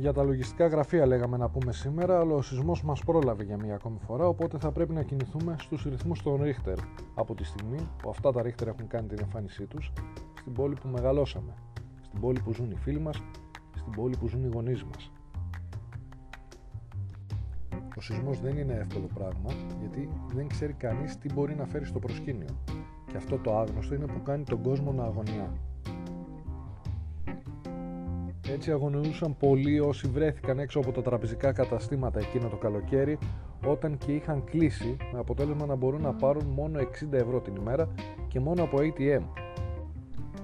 Για τα λογιστικά γραφεία λέγαμε να πούμε σήμερα, αλλά ο σεισμός μας πρόλαβε για μία ακόμη φορά, οπότε θα πρέπει να κινηθούμε στους ρυθμούς των Ρίχτερ από τη στιγμή που αυτά τα Ρίχτερ έχουν κάνει την εμφάνισή τους στην πόλη που μεγαλώσαμε, στην πόλη που ζουν οι φίλοι μας, στην πόλη που ζουν οι γονείς μας. Ο σεισμός δεν είναι εύκολο πράγμα, γιατί δεν ξέρει κανείς τι μπορεί να φέρει στο προσκήνιο. Και αυτό το άγνωστο είναι που κάνει τον κόσμο να αγωνιά. Έτσι αγωνιούσαν πολλοί όσοι βρέθηκαν έξω από τα τραπεζικά καταστήματα εκείνο το καλοκαίρι όταν και είχαν κλείσει με αποτέλεσμα να μπορούν να πάρουν μόνο 60 ευρώ την ημέρα και μόνο από ATM.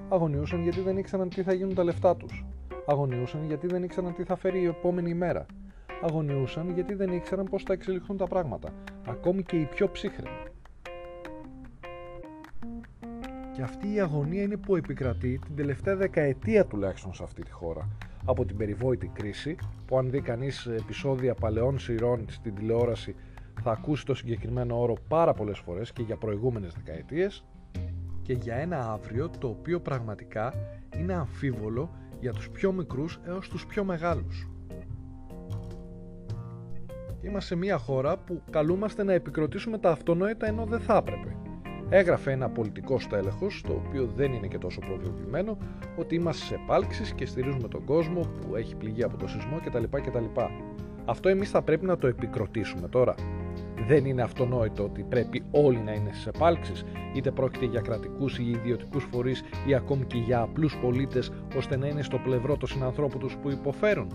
Αγωνιούσαν γιατί δεν ήξεραν τι θα γίνουν τα λεφτά τους. Αγωνιούσαν γιατί δεν ήξεραν τι θα φέρει η επόμενη ημέρα. Αγωνιούσαν γιατί δεν ήξεραν πώς θα εξελιχθούν τα πράγματα, ακόμη και οι πιο ψύχρεμοι. Και αυτή η αγωνία είναι που επικρατεί την τελευταία δεκαετία τουλάχιστον σε αυτή τη χώρα. Από την περιβόητη κρίση, που αν δει κανείς επεισόδια παλαιών σειρών στην τηλεόραση θα ακούσει το συγκεκριμένο όρο πάρα πολλές φορές και για προηγούμενες δεκαετίες και για ένα αύριο το οποίο πραγματικά είναι αμφίβολο για τους πιο μικρούς έως τους πιο μεγάλους. Είμαστε σε μια χώρα που καλούμαστε να επικροτήσουμε τα αυτονόητα ενώ δεν θα έπρεπε έγραφε ένα πολιτικό στέλεχος, το οποίο δεν είναι και τόσο προβεβλημένο, ότι είμαστε σε επάλξεις και στηρίζουμε τον κόσμο που έχει πληγεί από το σεισμό κτλ. κτλ. Αυτό εμείς θα πρέπει να το επικροτήσουμε τώρα. Δεν είναι αυτονόητο ότι πρέπει όλοι να είναι στι επάλξει, είτε πρόκειται για κρατικούς ή ιδιωτικούς φορείς ή ακόμη και για απλούς πολίτες, ώστε να είναι στο πλευρό των συνανθρώπων τους που υποφέρουν.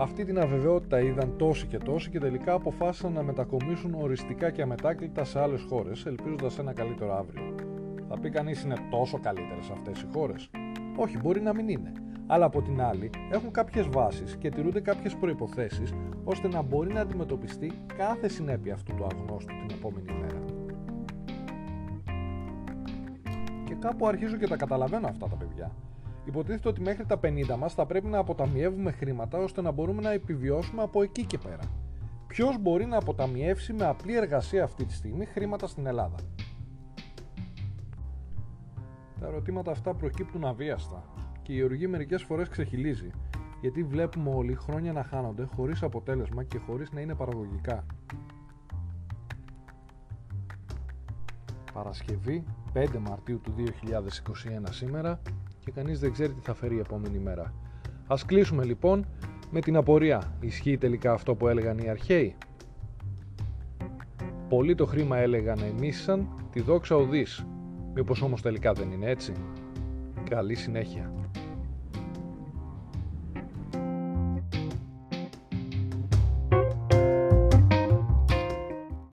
Αυτή την αβεβαιότητα είδαν τόσοι και τόσοι και τελικά αποφάσισαν να μετακομίσουν οριστικά και αμετάκλητα σε άλλες χώρες, ελπίζοντας ένα καλύτερο αύριο. Θα πει κανείς είναι τόσο καλύτερες αυτές οι χώρες. Όχι, μπορεί να μην είναι. Αλλά από την άλλη έχουν κάποιες βάσεις και τηρούνται κάποιες προποθέσει ώστε να μπορεί να αντιμετωπιστεί κάθε συνέπεια αυτού του αγνώστου την επόμενη μέρα. Και κάπου αρχίζω και τα καταλαβαίνω αυτά τα παιδιά. Υποτίθεται ότι μέχρι τα 50 μας θα πρέπει να αποταμιεύουμε χρήματα ώστε να μπορούμε να επιβιώσουμε από εκεί και πέρα. Ποιος μπορεί να αποταμιεύσει με απλή εργασία αυτή τη στιγμή χρήματα στην Ελλάδα; Τα ερωτήματα αυτά προκύπτουν αβίαστα και η οργή μερικές φορές ξεχυλίζει γιατί βλέπουμε όλοι χρόνια να χάνονται χωρίς αποτέλεσμα και χωρίς να είναι παραγωγικά. Παρασκευή 5 Μαρτίου του 2021 σήμερα και κανείς δεν ξέρει τι θα φέρει η επόμενη μέρα. Ας κλείσουμε λοιπόν με την απορία. Ισχύει τελικά αυτό που έλεγαν οι αρχαίοι; Πολλοί το χρήμα έλεγαν εμίσαν, τη δόξα οδείς. Μήπως όμως τελικά δεν είναι έτσι; Καλή συνέχεια.